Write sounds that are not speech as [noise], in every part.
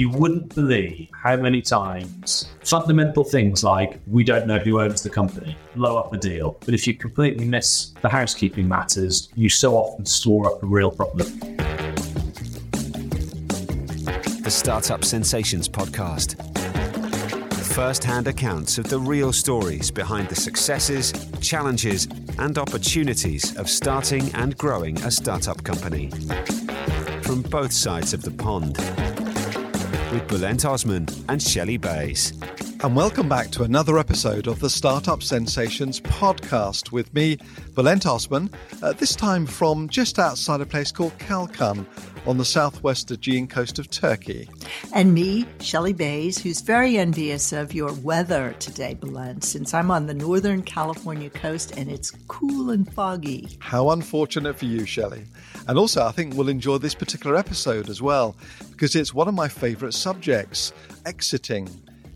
You wouldn't believe how many times fundamental things like we don't know who owns the company blow up a deal. But if you completely miss the housekeeping matters, you so often store up a real problem. The Startup Sensations Podcast. First hand accounts of the real stories behind the successes, challenges, and opportunities of starting and growing a startup company. From both sides of the pond. With Bulent Osman and Shelley Bays. And welcome back to another episode of the Startup Sensations podcast with me, Bulent Osman, uh, this time from just outside a place called Kalkan on the southwest Aegean coast of Turkey. And me, Shelley Bays, who's very envious of your weather today, Bulent, since I'm on the northern California coast and it's cool and foggy. How unfortunate for you, Shelley. And also, I think we'll enjoy this particular episode as well because it's one of my favorite subjects exiting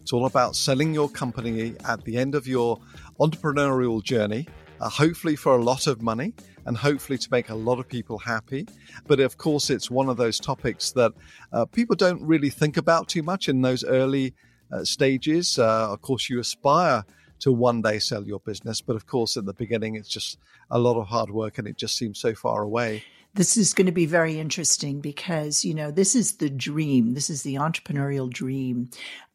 it's all about selling your company at the end of your entrepreneurial journey, uh, hopefully for a lot of money and hopefully to make a lot of people happy. But of course, it's one of those topics that uh, people don't really think about too much in those early uh, stages. Uh, of course, you aspire to one day sell your business, but of course, at the beginning, it's just a lot of hard work and it just seems so far away this is going to be very interesting because, you know, this is the dream. This is the entrepreneurial dream.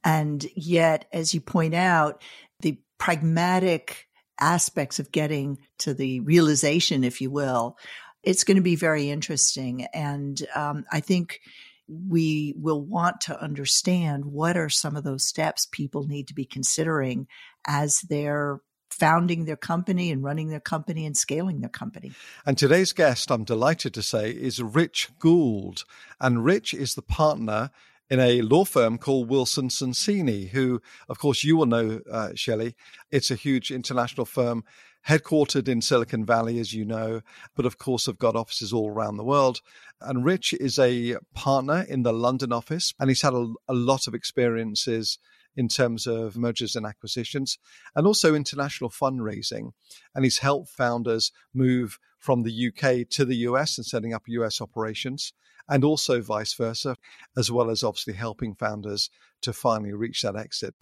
And yet, as you point out, the pragmatic aspects of getting to the realization, if you will, it's going to be very interesting. And um, I think we will want to understand what are some of those steps people need to be considering as they're founding their company and running their company and scaling their company. And today's guest, I'm delighted to say, is Rich Goold. And Rich is the partner in a law firm called Wilson Sonsini, who, of course, you will know, uh, Shelley. It's a huge international firm headquartered in Silicon Valley, as you know, but of course have got offices all around the world. And Rich is a partner in the London office, and he's had a, a lot of experiences in terms of mergers and acquisitions and also international fundraising. And he's helped founders move from the UK to the US and setting up US operations and also vice versa, as well as obviously helping founders to finally reach that exit.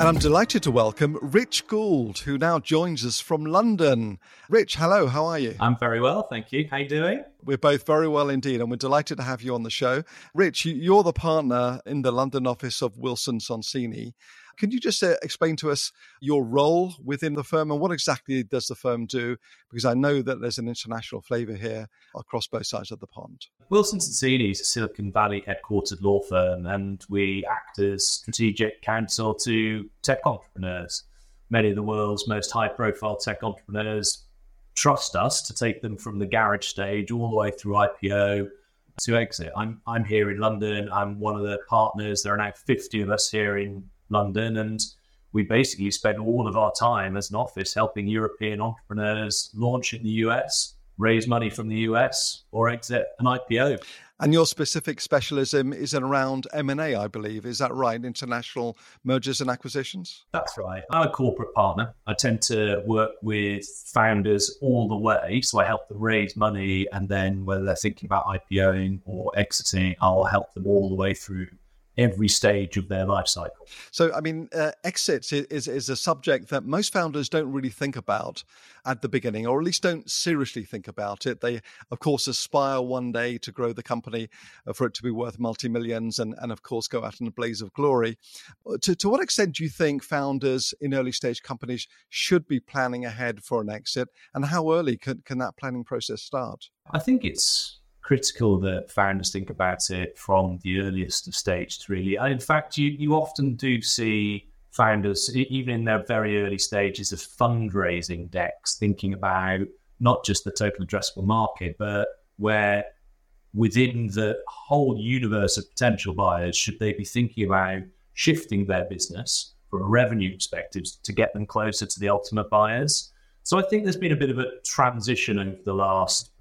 And I'm delighted to welcome Rich Goold, who now joins us from London. Rich, hello, how are you? I'm very well, thank you. How you doing? We're both very well indeed, and we're delighted to have you on the show. Rich, you're the partner in the London office of Wilson Sonsini. Can you just uh, explain to us your role within the firm and what exactly does the firm do? Because I know that there's an international flavor here across both sides of the pond. Wilson Sonsini is a Silicon Valley headquartered law firm, and we act as strategic counsel to tech entrepreneurs. Many of the world's most high profile tech entrepreneurs trust us to take them from the garage stage all the way through IPO to exit. I'm I'm here in London. I'm one of the partners. There are now 50 of us here in London, and we basically spend all of our time as an office helping European entrepreneurs launch in the US, raise money from the US, or exit an IPO. And your specific specialism is around M&A, I believe. Is that right? International mergers and acquisitions? That's right. I'm a corporate partner. I tend to work with founders all the way. So I help them raise money. And then whether they're thinking about IPOing or exiting, I'll help them all the way through every stage of their life cycle. So, I mean, uh, exits is, is a subject that most founders don't really think about at the beginning, or at least don't seriously think about it. They, of course, aspire one day to grow the company uh, for it to be worth multi millions and, and, of course, go out in a blaze of glory. Uh, to, to what extent do you think founders in early stage companies should be planning ahead for an exit? And how early can, can that planning process start? I think it's critical that founders think about it from the earliest of stages, really. And in fact, you, you often do see founders, even in their very early stages of fundraising decks, thinking about not just the total addressable market, but where within the whole universe of potential buyers, should they be thinking about shifting their business from a revenue perspective to get them closer to the ultimate buyers? So I think there's been a bit of a transition over the last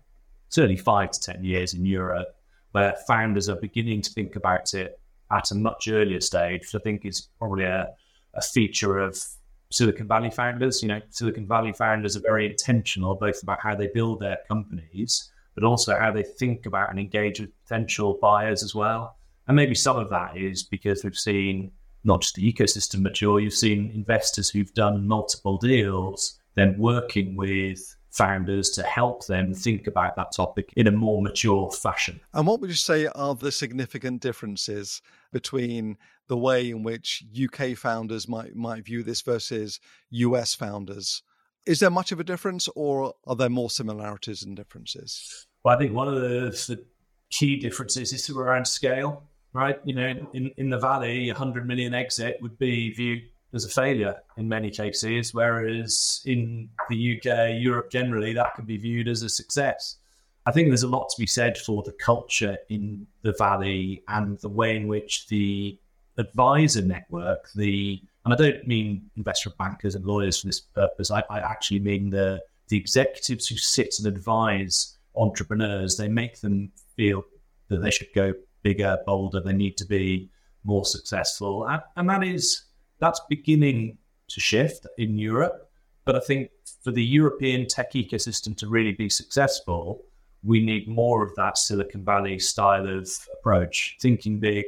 certainly five to 10 years in Europe, where founders are beginning to think about it at a much earlier stage, which I think is probably a, a feature of Silicon Valley founders. You know, Silicon Valley founders are very intentional both about how they build their companies, but also how they think about and engage with potential buyers as well. And maybe some of that is because we've seen not just the ecosystem mature, you've seen investors who've done multiple deals, then working with founders to help them think about that topic in a more mature fashion. And what would you say are the significant differences between the way in which UK founders might might view this versus US founders? Is there much of a difference or are there more similarities and differences? Well, I think one of the, the key differences is around scale, right? You know, in, in the Valley, 100 million exit would be viewed as a failure in many cases, whereas in the UK, Europe generally, that can be viewed as a success. I think there's a lot to be said for the culture in the Valley and the way in which the advisor network, the and I don't mean investment bankers and lawyers for this purpose. I, I actually mean the the executives who sit and advise entrepreneurs. They make them feel that they should go bigger, bolder. They need to be more successful, and, and that is that's beginning to shift in Europe. But I think for the European tech ecosystem to really be successful, we need more of that Silicon Valley style of approach, thinking big,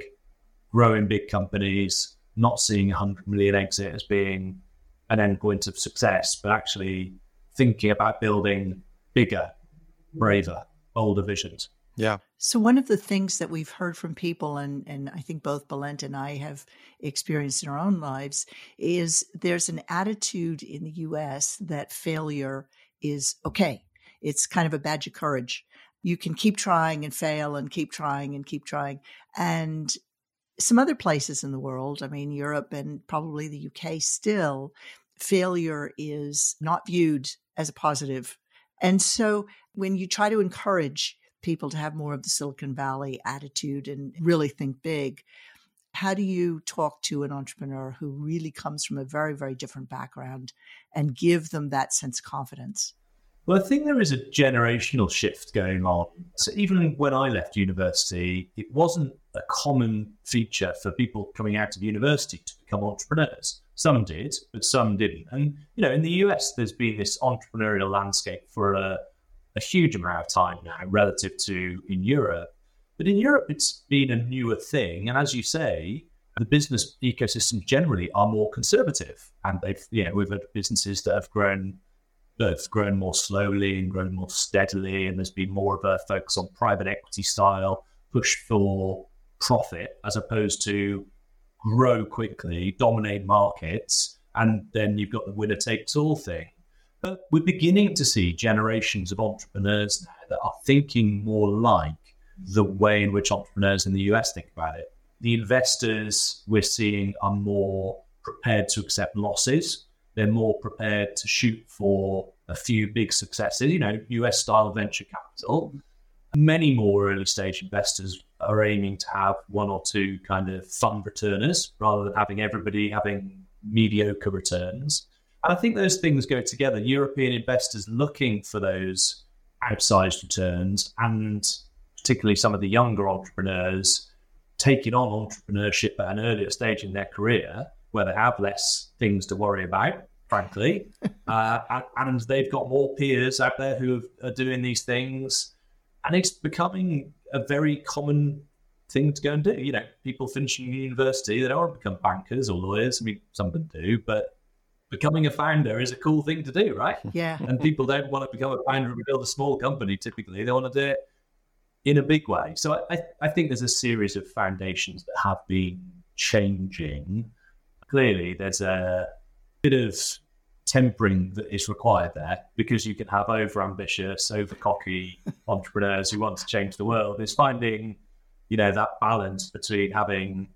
growing big companies, not seeing 100 million exit as being an endpoint of success, but actually thinking about building bigger, braver, bolder visions. Yeah. So one of the things that we've heard from people, and and I think both Bulent and I have experienced in our own lives, is there's an attitude in the U.S. that failure is okay. It's kind of a badge of courage. You can keep trying and fail, and keep trying and keep trying. And some other places in the world, I mean, Europe and probably the UK, still failure is not viewed as a positive. And so when you try to encourage people to have more of the Silicon Valley attitude and really think big. How do you talk to an entrepreneur who really comes from a very, very different background and give them that sense of confidence? Well, I think there is a generational shift going on. So even when I left university, it wasn't a common feature for people coming out of university to become entrepreneurs. Some did, but some didn't. And you know, in the US, there's been this entrepreneurial landscape for a a huge amount of time now relative to in Europe. But in Europe, it's been a newer thing. And as you say, the business ecosystems generally are more conservative. And they've, you know, we've had businesses that have grown, both grown more slowly and grown more steadily. And there's been more of a focus on private equity style, push for profit, as opposed to grow quickly, dominate markets. And then you've got the winner takes all thing. But we're beginning to see generations of entrepreneurs that are thinking more like the way in which entrepreneurs in the US think about it. The investors we're seeing are more prepared to accept losses. They're more prepared to shoot for a few big successes, you know, US style venture capital. Many more early stage investors are aiming to have one or two kind of fund returners rather than having everybody having mediocre returns. And I think those things go together. European investors looking for those outsized returns, and particularly some of the younger entrepreneurs taking on entrepreneurship at an earlier stage in their career where they have less things to worry about, frankly. [laughs] uh, and, and, they've got more peers out there who are doing these things. And it's becoming a very common thing to go and do. You know, people finishing university, they don't want to become bankers or lawyers. I mean, some of them do, but becoming a founder is a cool thing to do, right? [laughs] Yeah. And people don't want to become a founder and build a small company typically. They want to do it in a big way. So I, I think there's a series of foundations that have been changing. Clearly, there's a bit of tempering that is required there because you can have over ambitious, over cocky [laughs] entrepreneurs who want to change the world. Is finding, you know, that balance between having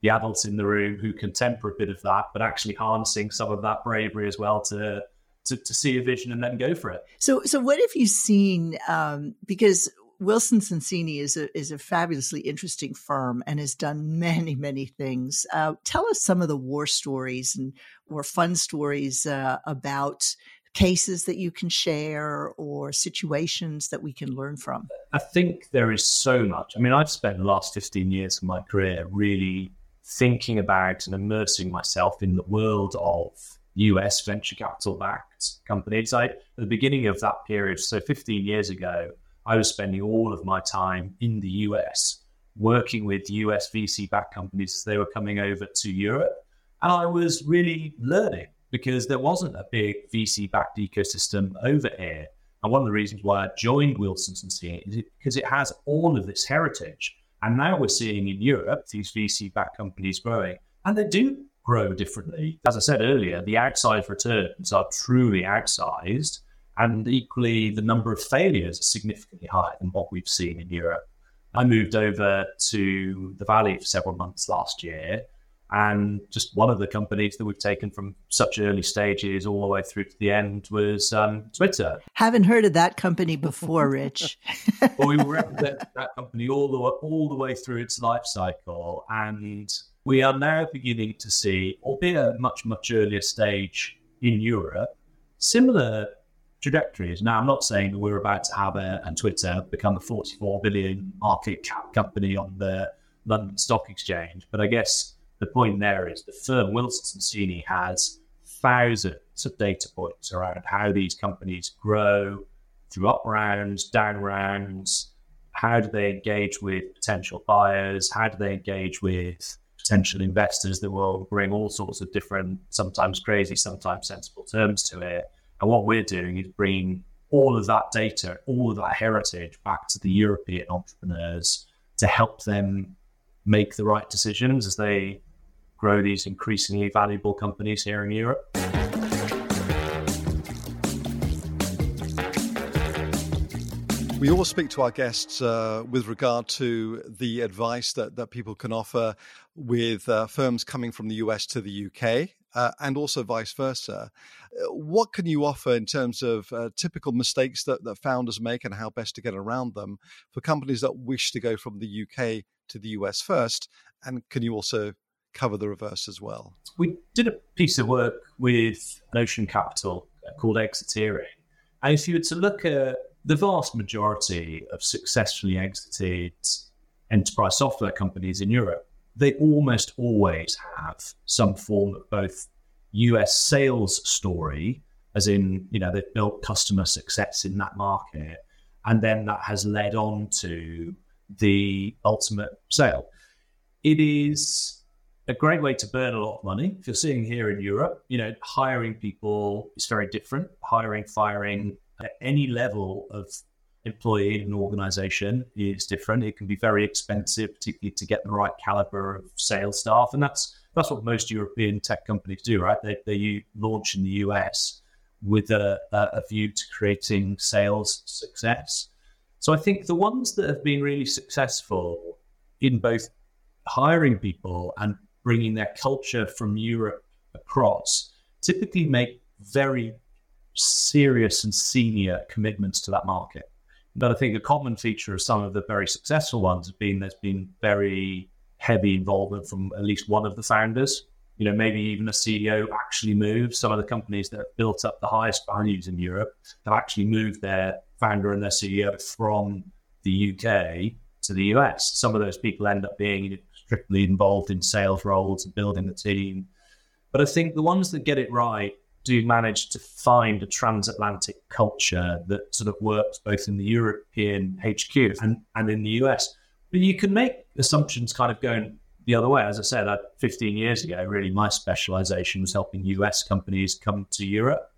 the adults in the room who can temper a bit of that, but actually harnessing some of that bravery as well to to, to see a vision and then go for it. So, so what have you seen? Um, because Wilson Sonsini is a is a fabulously interesting firm and has done many many things. Uh, tell us some of the war stories and or fun stories uh, about cases that you can share or situations that we can learn from. I think there is so much. I mean, I've spent the last fifteen years of my career really thinking about and immersing myself in the world of US venture capital backed companies. I, at the beginning of that period, so 15 years ago, I was spending all of my time in the US working with US VC backed companies as they were coming over to Europe. And I was really learning because there wasn't a big VC backed ecosystem over here. And one of the reasons why I joined Wilson Sonsini is because it has all of this heritage. And now we're seeing in Europe these VC backed companies growing, and they do grow differently. As I said earlier, the outsized returns are truly outsized. And equally, the number of failures is significantly higher than what we've seen in Europe. I moved over to the Valley for several months last year. And just one of the companies that we've taken from such early stages all the way through to the end was um, Twitter. Haven't heard of that company before, Rich. [laughs] well, we represent that company all the way, all the way through its life cycle, and we are now beginning to see, albeit a much much earlier stage in Europe, similar trajectories. Now, I'm not saying that we're about to have a, and Twitter become a 44 billion market cap company on the London Stock Exchange, but I guess the point there is the firm Wilson Sonsini has thousands of data points around how these companies grow through up rounds, down rounds. How do they engage with potential buyers? How do they engage with potential investors that will bring all sorts of different, sometimes crazy, sometimes sensible terms to it? And what we're doing is bringing all of that data, all of that heritage back to the European entrepreneurs to help them make the right decisions as they grow these increasingly valuable companies here in Europe. We always speak to our guests uh, with regard to the advice that, that people can offer with uh, firms coming from the US to the UK uh, and also vice versa. Uh, what can you offer in terms of uh, typical mistakes that, that founders make and how best to get around them for companies that wish to go from the UK to the US first? And can you also cover the reverse as well? We did a piece of work with Notion Capital called Exiteering. And if you were to look at the vast majority of successfully exited enterprise software companies in Europe, they almost always have some form of both US sales story, as in, you know, they've built customer success in that market, and then that has led on to the ultimate sale. It is a great way to burn a lot of money. If you're seeing here in Europe, you know, hiring people is very different. Hiring, firing at any level of employee in an organization is different. It can be very expensive, particularly to get the right caliber of sales staff. And that's that's what most European tech companies do, right? They, they launch in the US with a, a view to creating sales success. So I think the ones that have been really successful in both hiring people and bringing their culture from Europe across typically make very serious and senior commitments to that market. But I think a common feature of some of the very successful ones has been there's been very heavy involvement from at least one of the founders. You know, maybe even a CEO actually moved. Some of the companies that have built up the highest values in Europe have actually moved their founder and their CEO from the UK to the US. Some of those people end up being strictly involved in sales roles and building the team. But I think the ones that get it right do manage to find a transatlantic culture that sort of works both in the European HQ and, and in the US. But you can make assumptions kind of going the other way. As I said, I, 15 years ago, really my specialization was helping US companies come to Europe.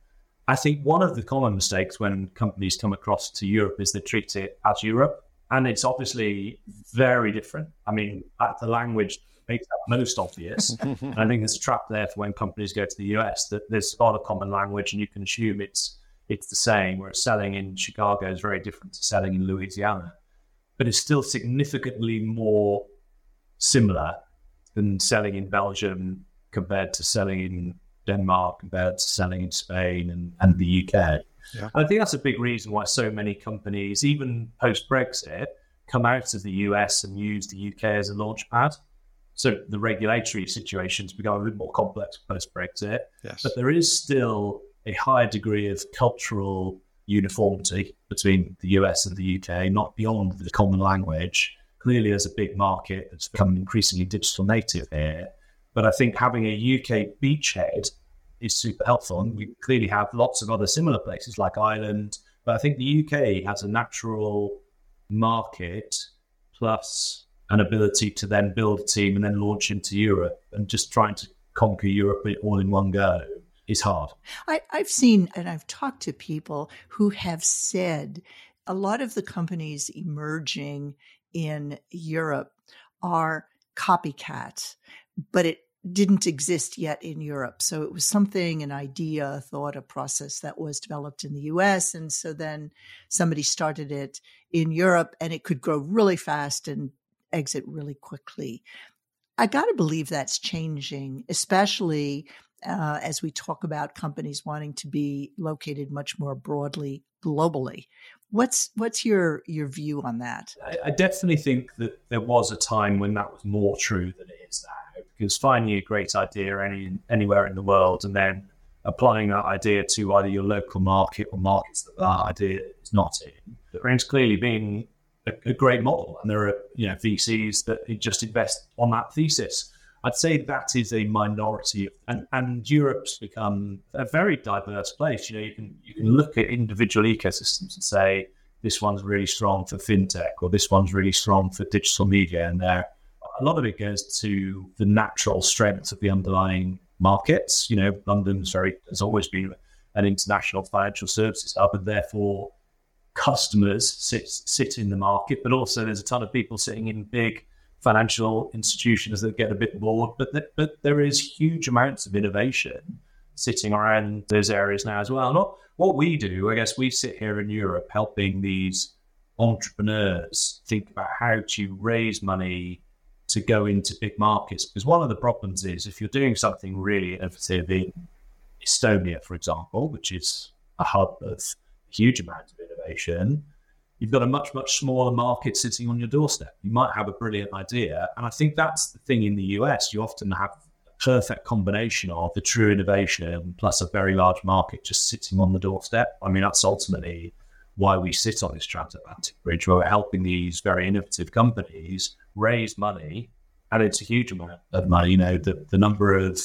I think one of the common mistakes when companies come across to Europe is they treat it as Europe and it's obviously very different. I mean, the language makes that most obvious. [laughs] and I think there's a trap there for when companies go to the US that there's a lot of common language, and you can assume it's it's the same. Whereas selling in Chicago is very different to selling in Louisiana, but it's still significantly more similar than selling in Belgium compared to selling in Denmark compared to selling in Spain and, and the UK. Yeah. I think that's a big reason why so many companies, even post Brexit, come out of the US and use the UK as a launch pad. So the regulatory situations become a bit more complex post Brexit, yes. but there is still a higher degree of cultural uniformity between the US and the UK, not beyond the common language. Clearly, there's a big market that's becoming increasingly digital native here. But I think having a UK beachhead is super helpful. And we clearly have lots of other similar places like Ireland, But I think the UK has a natural market plus an ability to then build a team and then launch into Europe and just trying to conquer Europe all in one go is hard. I, I've seen and I've talked to people who have said a lot of the companies emerging in Europe are copycats, but it didn't exist yet in Europe. So it was something, an idea, a thought, a process that was developed in the US. And so then somebody started it in Europe and it could grow really fast and exit really quickly. I got to believe that's changing, especially uh, as we talk about companies wanting to be located much more broadly globally. What's what's your your view on that? I, I definitely think that there was a time when that was more true than it is now. Because finding a great idea any anywhere in the world and then applying that idea to either your local market or markets that that idea is not in, it's clearly been a, a great model, and there are you know VCs that just invest on that thesis. I'd say that is a minority, and, and Europe's become a very diverse place. You know, you can you can look at individual ecosystems and say this one's really strong for fintech, or this one's really strong for digital media, and there a lot of it goes to the natural strengths of the underlying markets. You know, London's very has always been an international financial services hub, and therefore customers sit sit in the market, but also there's a ton of people sitting in big financial institutions that get a bit bored. But but there is huge amounts of innovation sitting around those areas now as well. Not what we do, I guess we sit here in Europe helping these entrepreneurs think about how to raise money to go into big markets. Because one of the problems is if you're doing something really innovative in Estonia, for example, which is a hub of huge amounts of innovation, you've got a much, much smaller market sitting on your doorstep. You might have a brilliant idea. And I think that's the thing in the US. You often have a perfect combination of the true innovation plus a very large market just sitting on the doorstep. I mean, that's ultimately why we sit on this transatlantic bridge where we're helping these very innovative companies raise money. And it's a huge amount of money. You know, the, the number of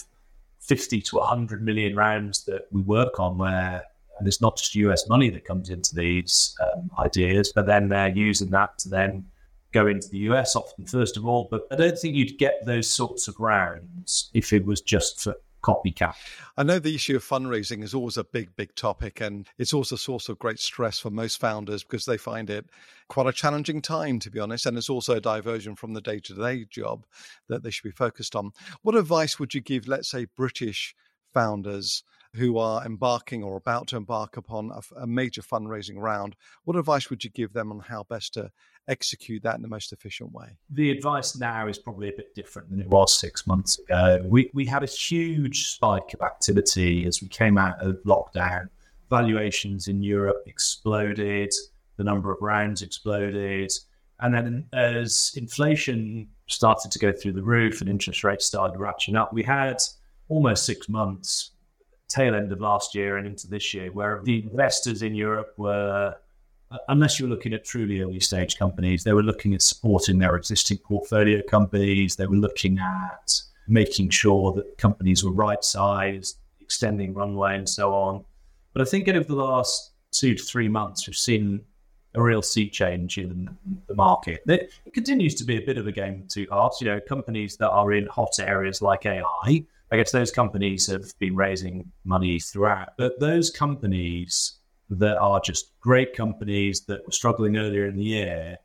50 to 100 million rounds that we work on where and it's not just US money that comes into these um, ideas, but then they're using that to then go into the US often, first of all. But I don't think you'd get those sorts of rounds if it was just for copycat. I know the issue of fundraising is always a big, big topic, and it's also a source of great stress for most founders because they find it quite a challenging time, to be honest. And it's also a diversion from the day to day job that they should be focused on. What advice would you give, let's say, British founders? Who are embarking or about to embark upon a, a, major fundraising round, what advice would you give them on how best to execute that in the most efficient way? The advice now is probably a bit different than it was six months ago. We, we had a huge spike of activity as we came out of lockdown. Valuations in Europe exploded, the number of rounds exploded. And then as inflation started to go through the roof and interest rates started ratcheting up, we had almost six months tail end of last year and into this year, where the investors in Europe were, uh, unless you're looking at truly early stage companies, they were looking at supporting their existing portfolio companies. They were looking at making sure that companies were right sized, extending runway, and so on. But I think over the last two to three months, we've seen a real sea change in the market. It continues to be a bit of a game of two halves. You know, companies that are in hot areas like AI I guess those companies have been raising money throughout, but those companies that are just great companies that were struggling earlier in the year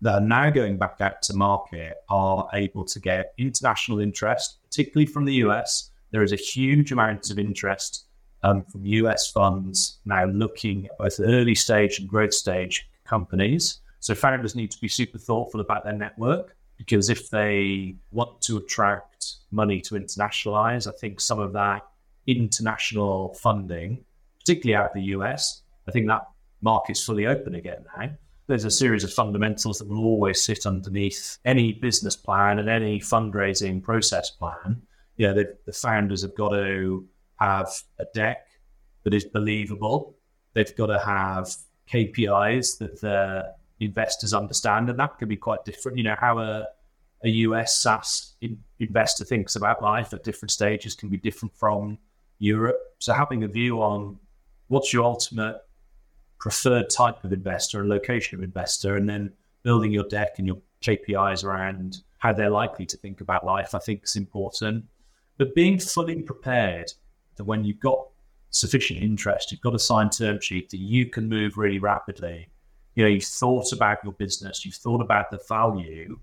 that are now going back out to market are able to get international interest, particularly from the US. There is a huge amount of interest um, from US funds now looking at both early stage and growth stage companies. So founders need to be super thoughtful about their network because if they want to attract money to internationalize, I think some of that international funding, particularly out of the US, I think that market's fully open again now. There's a series of fundamentals that will always sit underneath any business plan and any fundraising process plan. You know, the, the founders have got to have a deck that is believable. They've got to have KPIs that the investors understand, and that can be quite different. You know, how a, a US SaaS in, investor thinks about life at different stages can be different from Europe. So having a view on what's your ultimate preferred type of investor and location of investor, and then building your deck and your KPIs around how they're likely to think about life, I think is important. But being fully prepared that when you've got sufficient interest, you've got a signed term sheet that you can move really rapidly. You know, you've thought about your business, you've thought about the value,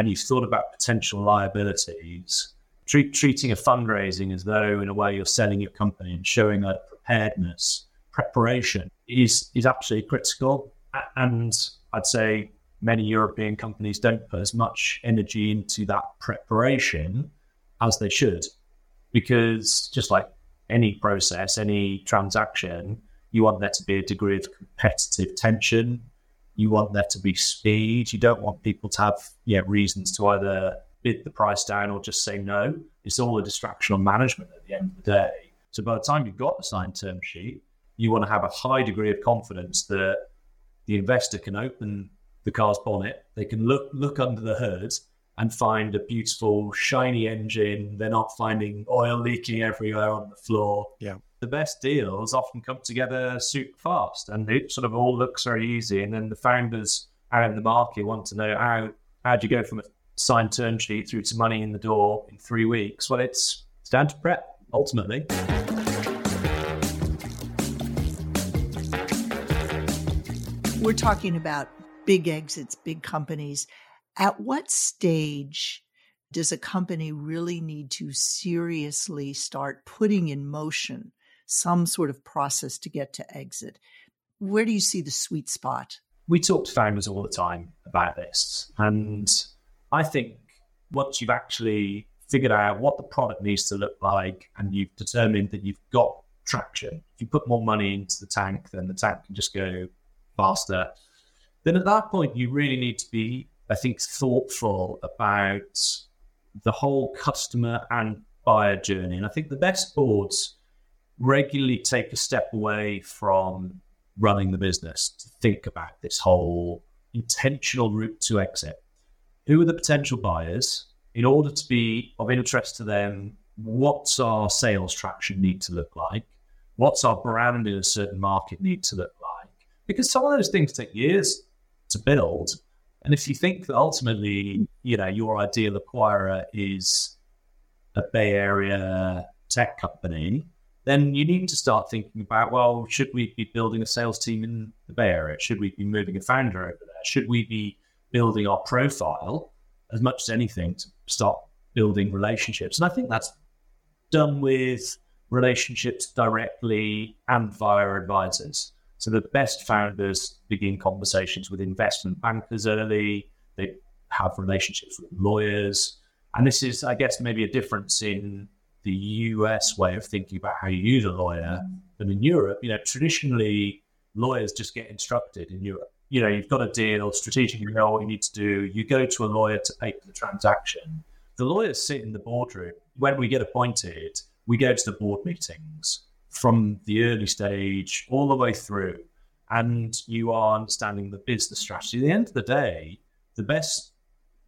and you've thought about potential liabilities. Treat, treating a fundraising as though, in a way, you're selling your company and showing a preparedness, preparation is is absolutely critical. And I'd say many European companies don't put as much energy into that preparation as they should, because just like any process, any transaction, you want there to be a degree of competitive tension. You want there to be speed. You don't want people to have yeah reasons to either bid the price down or just say no. It's all a distraction on management at the end of the day. So by the time you've got a signed term sheet, you want to have a high degree of confidence that the investor can open the car's bonnet, they can look look under the hood and find a beautiful shiny engine. They're not finding oil leaking everywhere on the floor. Yeah. The best deals often come together super fast and it sort of all looks very easy. And then the founders out in the market want to know how how do you go from a signed term sheet through to money in the door in three weeks? Well, it's, it's down to prep ultimately. We're talking about big exits, big companies. At what stage does a company really need to seriously start putting in motion some sort of process to get to exit? Where do you see the sweet spot? We talk to founders all the time about this. And I think once you've actually figured out what the product needs to look like and you've determined that you've got traction, if you put more money into the tank, then the tank can just go faster. Then at that point, you really need to be, I think, thoughtful about the whole customer and buyer journey. And I think the best boards regularly take a step away from running the business to think about this whole intentional route to exit. Who are the potential buyers? In order to be of interest to them, what's our sales traction need to look like? What's our brand in a certain market need to look like? because some of those things take years to build. And if you think that ultimately, you know, your ideal acquirer is a Bay Area tech company, then you need to start thinking about, well, should we be building a sales team in the Bay Area? Should we be moving a founder over there? Should we be building our profile as much as anything to start building relationships? And I think that's done with relationships directly and via advisors. So the best founders begin conversations with investment bankers early. They have relationships with lawyers. And this is, I guess, maybe a difference in the US way of thinking about how you use a lawyer than in Europe. You know, traditionally, lawyers just get instructed in Europe. You know, you've got a deal, strategically you know what you need to do. You go to a lawyer to pay for the transaction. The lawyers sit in the boardroom. When we get appointed, we go to the board meetings from the early stage all the way through, and you are understanding the business strategy. At the end of the day, the best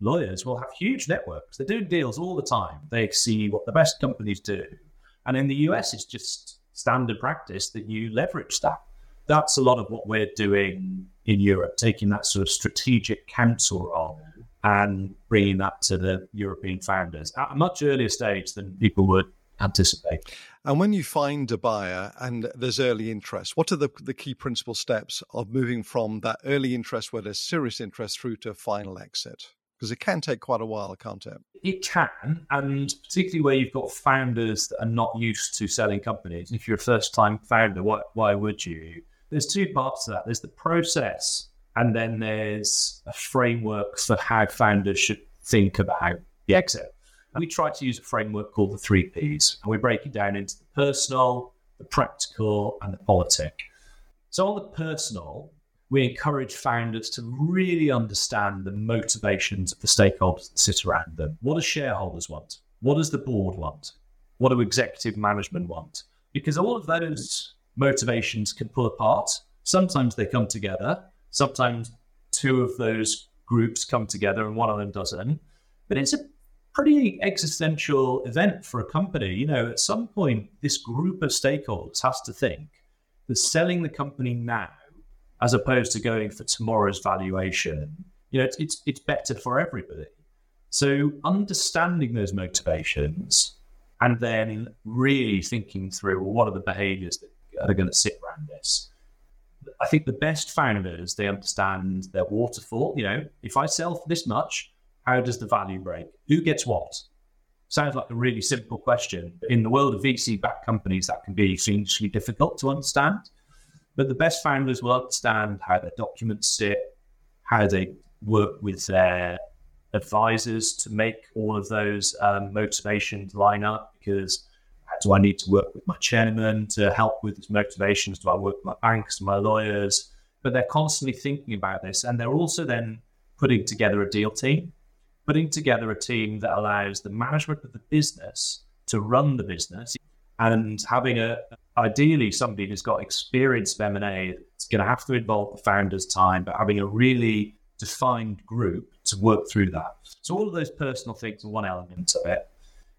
lawyers will have huge networks. They do deals all the time. They see what the best companies do. And in the US, it's just standard practice that you leverage that. That's a lot of what we're doing in Europe, taking that sort of strategic counsel role and bringing that to the European founders at a much earlier stage than people would anticipate. And when you find a buyer and there's early interest, what are the, the key principal steps of moving from that early interest where there's serious interest through to final exit? Because it can take quite a while, can't it? It can, and particularly where you've got founders that are not used to selling companies. If you're a first time founder, why, why would you? There's two parts to that there's the process, and then there's a framework for how founders should think about the exit. We try to use a framework called the three Ps, and we break it down into the personal, the practical, and the politic. So, on the personal, we encourage founders to really understand the motivations of the stakeholders that sit around them. What do shareholders want? What does the board want? What do executive management want? Because all of those motivations can pull apart. Sometimes they come together. Sometimes two of those groups come together and one of them doesn't. But it's a pretty existential event for a company. You know, at some point, this group of stakeholders has to think that selling the company now as opposed to going for tomorrow's valuation. You know, it's, it's, it's better for everybody. So understanding those motivations and then really thinking through well, what are the behaviors that are going to sit around this. I think the best founders they understand their waterfall. You know, if I sell for this much, how does the value break? Who gets what? Sounds like a really simple question. In the world of VC-backed companies, that can be hugely difficult to understand. But the best founders will understand how their documents sit, how they work with their advisors to make all of those um, motivations line up because do I need to work with my chairman to help with his motivations? Do I work with my banks, my lawyers? But they're constantly thinking about this. And they're also then putting together a deal team, putting together a team that allows the management of the business to run the business and having a ideally somebody who's got experience of M&A is going to have to involve the founder's time, but having a really defined group to work through that. So all of those personal things are one element of it.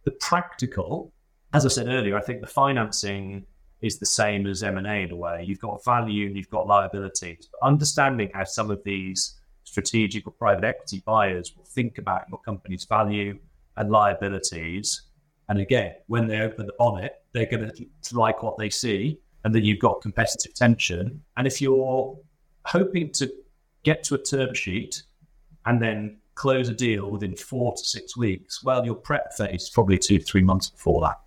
The practical, as I said earlier, I think the financing is the same as M&A in a way. You've got value and you've got liabilities. But understanding how some of these strategic or private equity buyers will think about your company's value and liabilities. And again, when they open the bonnet, they're going to like what they see and that you've got competitive tension. And if you're hoping to get to a term sheet and then close a deal within four to six weeks, well, your prep phase is probably two to three months before that.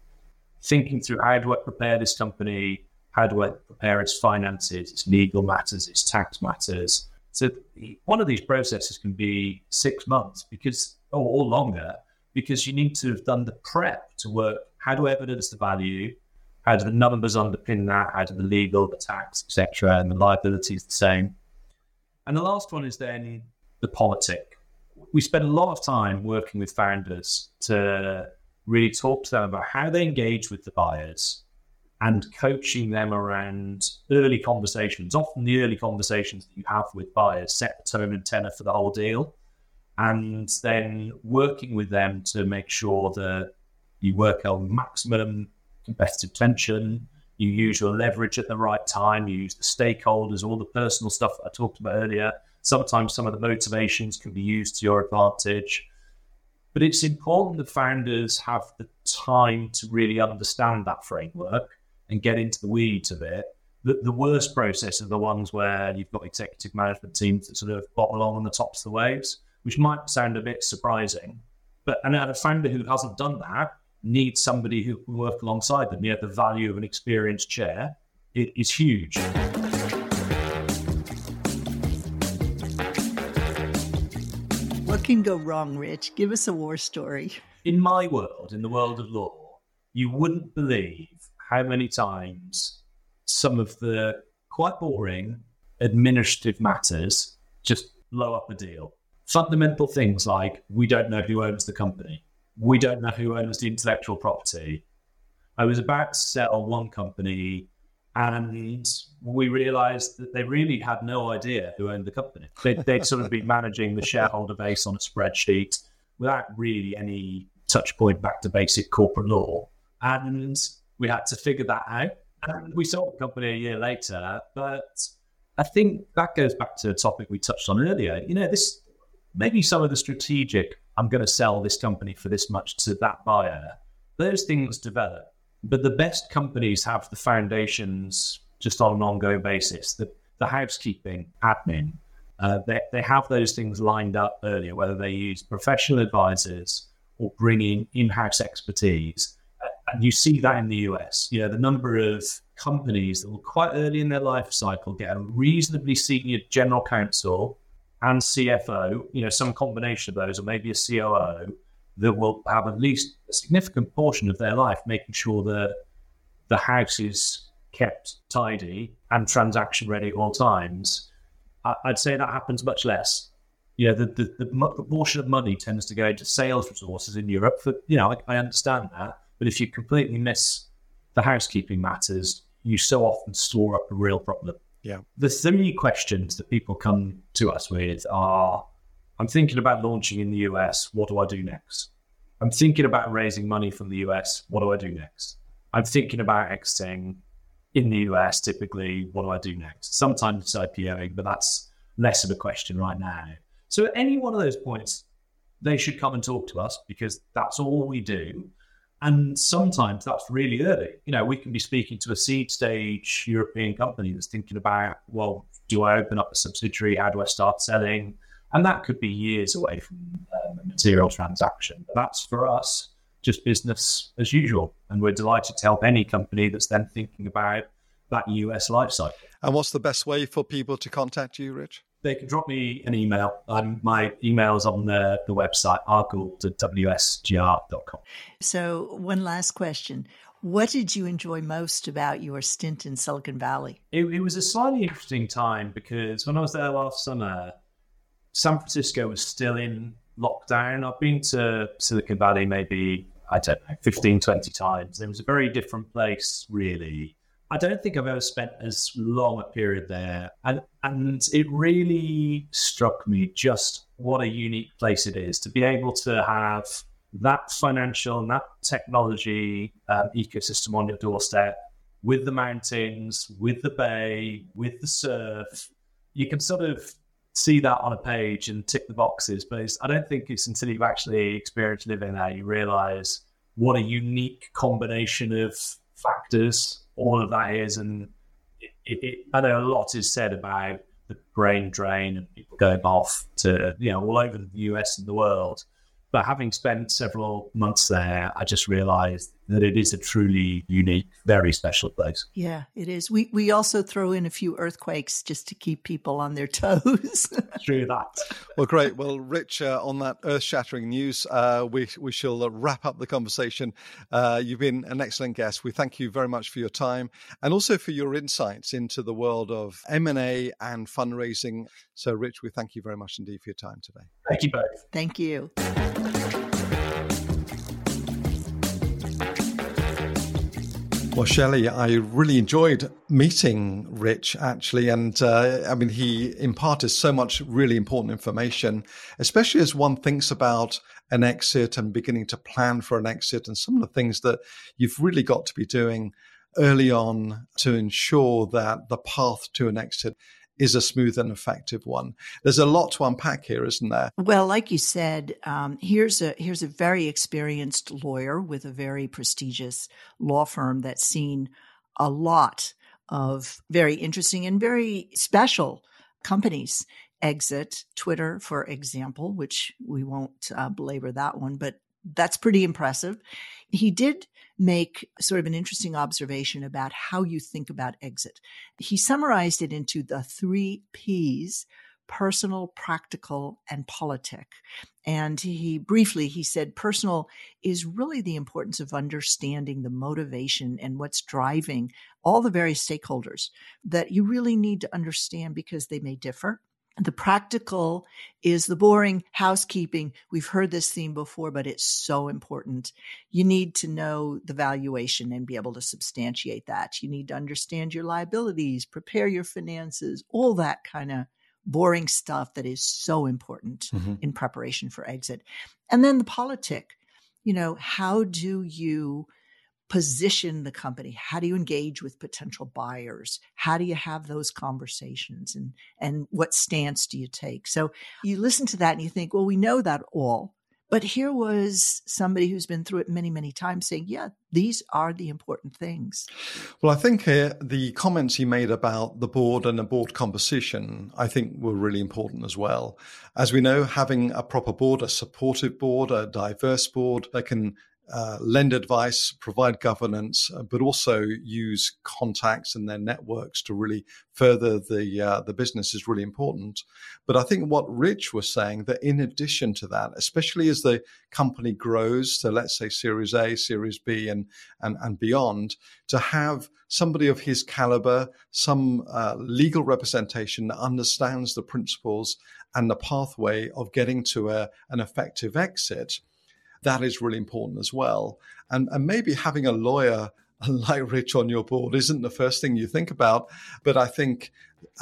Thinking through how do I prepare this company? How do I prepare its finances, its legal matters, its tax matters? So one of these processes can be six months because, or, or longer, because you need to have done the prep to work. How do I evidence the value? How do the numbers underpin that? How do the legal, the tax, etc., and the liabilities the same? And the last one is then the politic. We spend a lot of time working with founders to really talk to them about how they engage with the buyers and coaching them around early conversations. Often the early conversations that you have with buyers set the tone and tenor for the whole deal. And then working with them to make sure that you work on maximum competitive tension, you use your leverage at the right time, you use the stakeholders, all the personal stuff that I talked about earlier. Sometimes some of the motivations can be used to your advantage. But it's important that founders have the time to really understand that framework and get into the weeds of it. The, the worst process are the ones where you've got executive management teams that sort of bottom along on the tops of the waves, which might sound a bit surprising. But and a founder who hasn't done that needs somebody who can work alongside them. Yeah, the value of an experienced chair it is huge. What can go wrong, Rich? Give us a war story. In my world, in the world of law, you wouldn't believe how many times some of the quite boring administrative matters just blow up a deal. Fundamental things like we don't know who owns the company we don't know who owns the intellectual property. I was about to sell one company and we realized that they really had no idea who owned the company. They'd, they'd sort of been [laughs] managing the shareholder base on a spreadsheet without really any touch point back to basic corporate law. And we had to figure that out. And we sold the company a year later. But I think that goes back to a topic we touched on earlier. You know, this maybe some of the strategic I'm going to sell this company for this much to that buyer. Those things develop, but the best companies have the foundations just on an ongoing basis. The, the housekeeping, admin, uh, they, they have those things lined up earlier, whether they use professional advisors or bring in in-house expertise. And you see that in the US. You know, the number of companies that will quite early in their life cycle get a reasonably senior general counsel and CFO, you know, some combination of those, or maybe a COO that will have at least a significant portion of their life making sure that the house is kept tidy and transaction ready at all times. I'd say that happens much less. You know, the, the, the, the portion of money tends to go into sales resources in Europe. For you know, I, I understand that, but if you completely miss the housekeeping matters, you so often store up a real problem. Yeah. The three questions that people come to us with are I'm thinking about launching in the US. What do I do next? I'm thinking about raising money from the US. What do I do next? I'm thinking about exiting. in the US, typically, what do I do next? Sometimes it's IPOing, but that's less of a question right now. So at any one of those points, they should come and talk to us because that's all we do. And sometimes that's really early. You know, we can be speaking to a seed stage European company that's thinking about, well, do I open up a subsidiary? How do I start selling? And that could be years away from um, a material transaction. But that's for us just business as usual. And we're delighted to help any company that's then thinking about that US life cycle. And what's the best way for people to contact you, Rich? They can drop me an email. Um, my email is on the, the website, rgoold at wsgr.com. So, one last question. What did you enjoy most about your stint in Silicon Valley? It, it was a slightly interesting time because when I was there last summer, San Francisco was still in lockdown. I've been to Silicon Valley maybe I don't know, 15, 20 times. It was a very different place, really. I don't think I've ever spent as long a period there. And, and it really struck me just what a unique place it is to be able to have that financial and that technology um, ecosystem on your doorstep with the mountains, with the bay, with the surf. You can sort of see that on a page and tick the boxes, but I don't think it's until you've actually experienced living there you realize what a unique combination of factors all of that is. And it, it, I know a lot is said about the brain drain and people going off to, you know, all over the US and the world. But having spent several months there, I just realized that it is a truly unique, very special place. Yeah, it is. We we also throw in a few earthquakes just to keep people on their [laughs] toes. True that. Well, great. Well, Rich, uh, on that earth-shattering news, uh, we we shall wrap up the conversation. Uh, you've been an excellent guest. We thank you very much for your time and also for your insights into the world of M and A and fundraising. So, Rich, we thank you very much indeed for your time today. Thank you both. Thank you. Well, Shelley, I really enjoyed meeting Rich actually. And uh, I mean, he imparted so much really important information, especially as one thinks about an exit and beginning to plan for an exit and some of the things that you've really got to be doing early on to ensure that the path to an exit is a smooth and effective one. There's a lot to unpack here, isn't there? Well, like you said, um, here's a here's a very experienced lawyer with a very prestigious law firm that's seen a lot of very interesting and very special companies exit. Twitter, for example, which we won't uh, belabor that one, but that's pretty impressive. He did make sort of an interesting observation about how you think about exit. He summarized it into the three P's personal, practical, and politic. And he briefly he said personal is really the importance of understanding the motivation and what's driving all the various stakeholders that you really need to understand because they may differ the practical is the boring housekeeping. We've heard this theme before, but it's so important. You need to know the valuation and be able to substantiate that. You need to understand your liabilities, prepare your finances, all that kind of boring stuff that is so important mm-hmm. in preparation for exit. And then the politic, you know, how do you position the company? How do you engage with potential buyers? How do you have those conversations and and what stance do you take? So you listen to that and you think well we know that all. But here was somebody who's been through it many many times saying yeah these are the important things. Well i think uh, the comments he made about the board and the board composition i think were really important as well. As we know having a proper board a supportive board a diverse board that can uh, lend advice, provide governance, uh, but also use contacts and their networks to really further the uh, the business is really important. But I think what Rich was saying that in addition to that, especially as the company grows so let's say Series A, Series B, and and and beyond, to have somebody of his caliber, some uh, legal representation that understands the principles and the pathway of getting to a, an effective exit that is really important as well. And, and maybe having a lawyer [laughs] like Rich on your board isn't the first thing you think about, but I think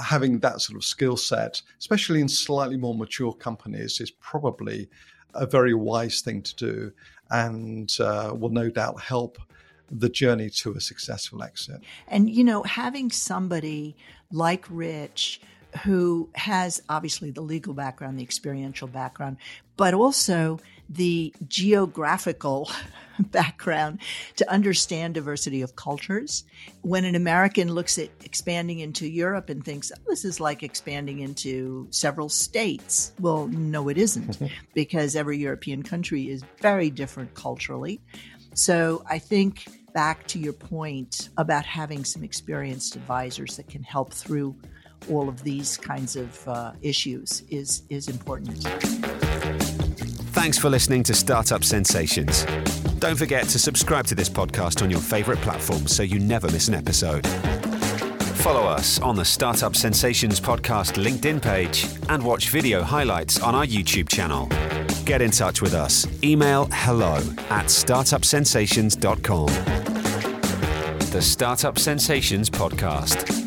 having that sort of skill set, especially in slightly more mature companies, is probably a very wise thing to do and uh, will no doubt help the journey to a successful exit. And, you know, having somebody like Rich who has obviously the legal background, the experiential background, but also the geographical [laughs] background to understand diversity of cultures. When an American looks at expanding into Europe and thinks, oh, this is like expanding into several states, well, no, it isn't, [laughs] because every European country is very different culturally. So I think back to your point about having some experienced advisors that can help through all of these kinds of uh, issues is is important. Thanks for listening to Startup Sensations. Don't forget to subscribe to this podcast on your favorite platform so you never miss an episode. Follow us on the Startup Sensations podcast LinkedIn page and watch video highlights on our YouTube channel. Get in touch with us. Email hello at startupsensations.com. The Startup Sensations Podcast.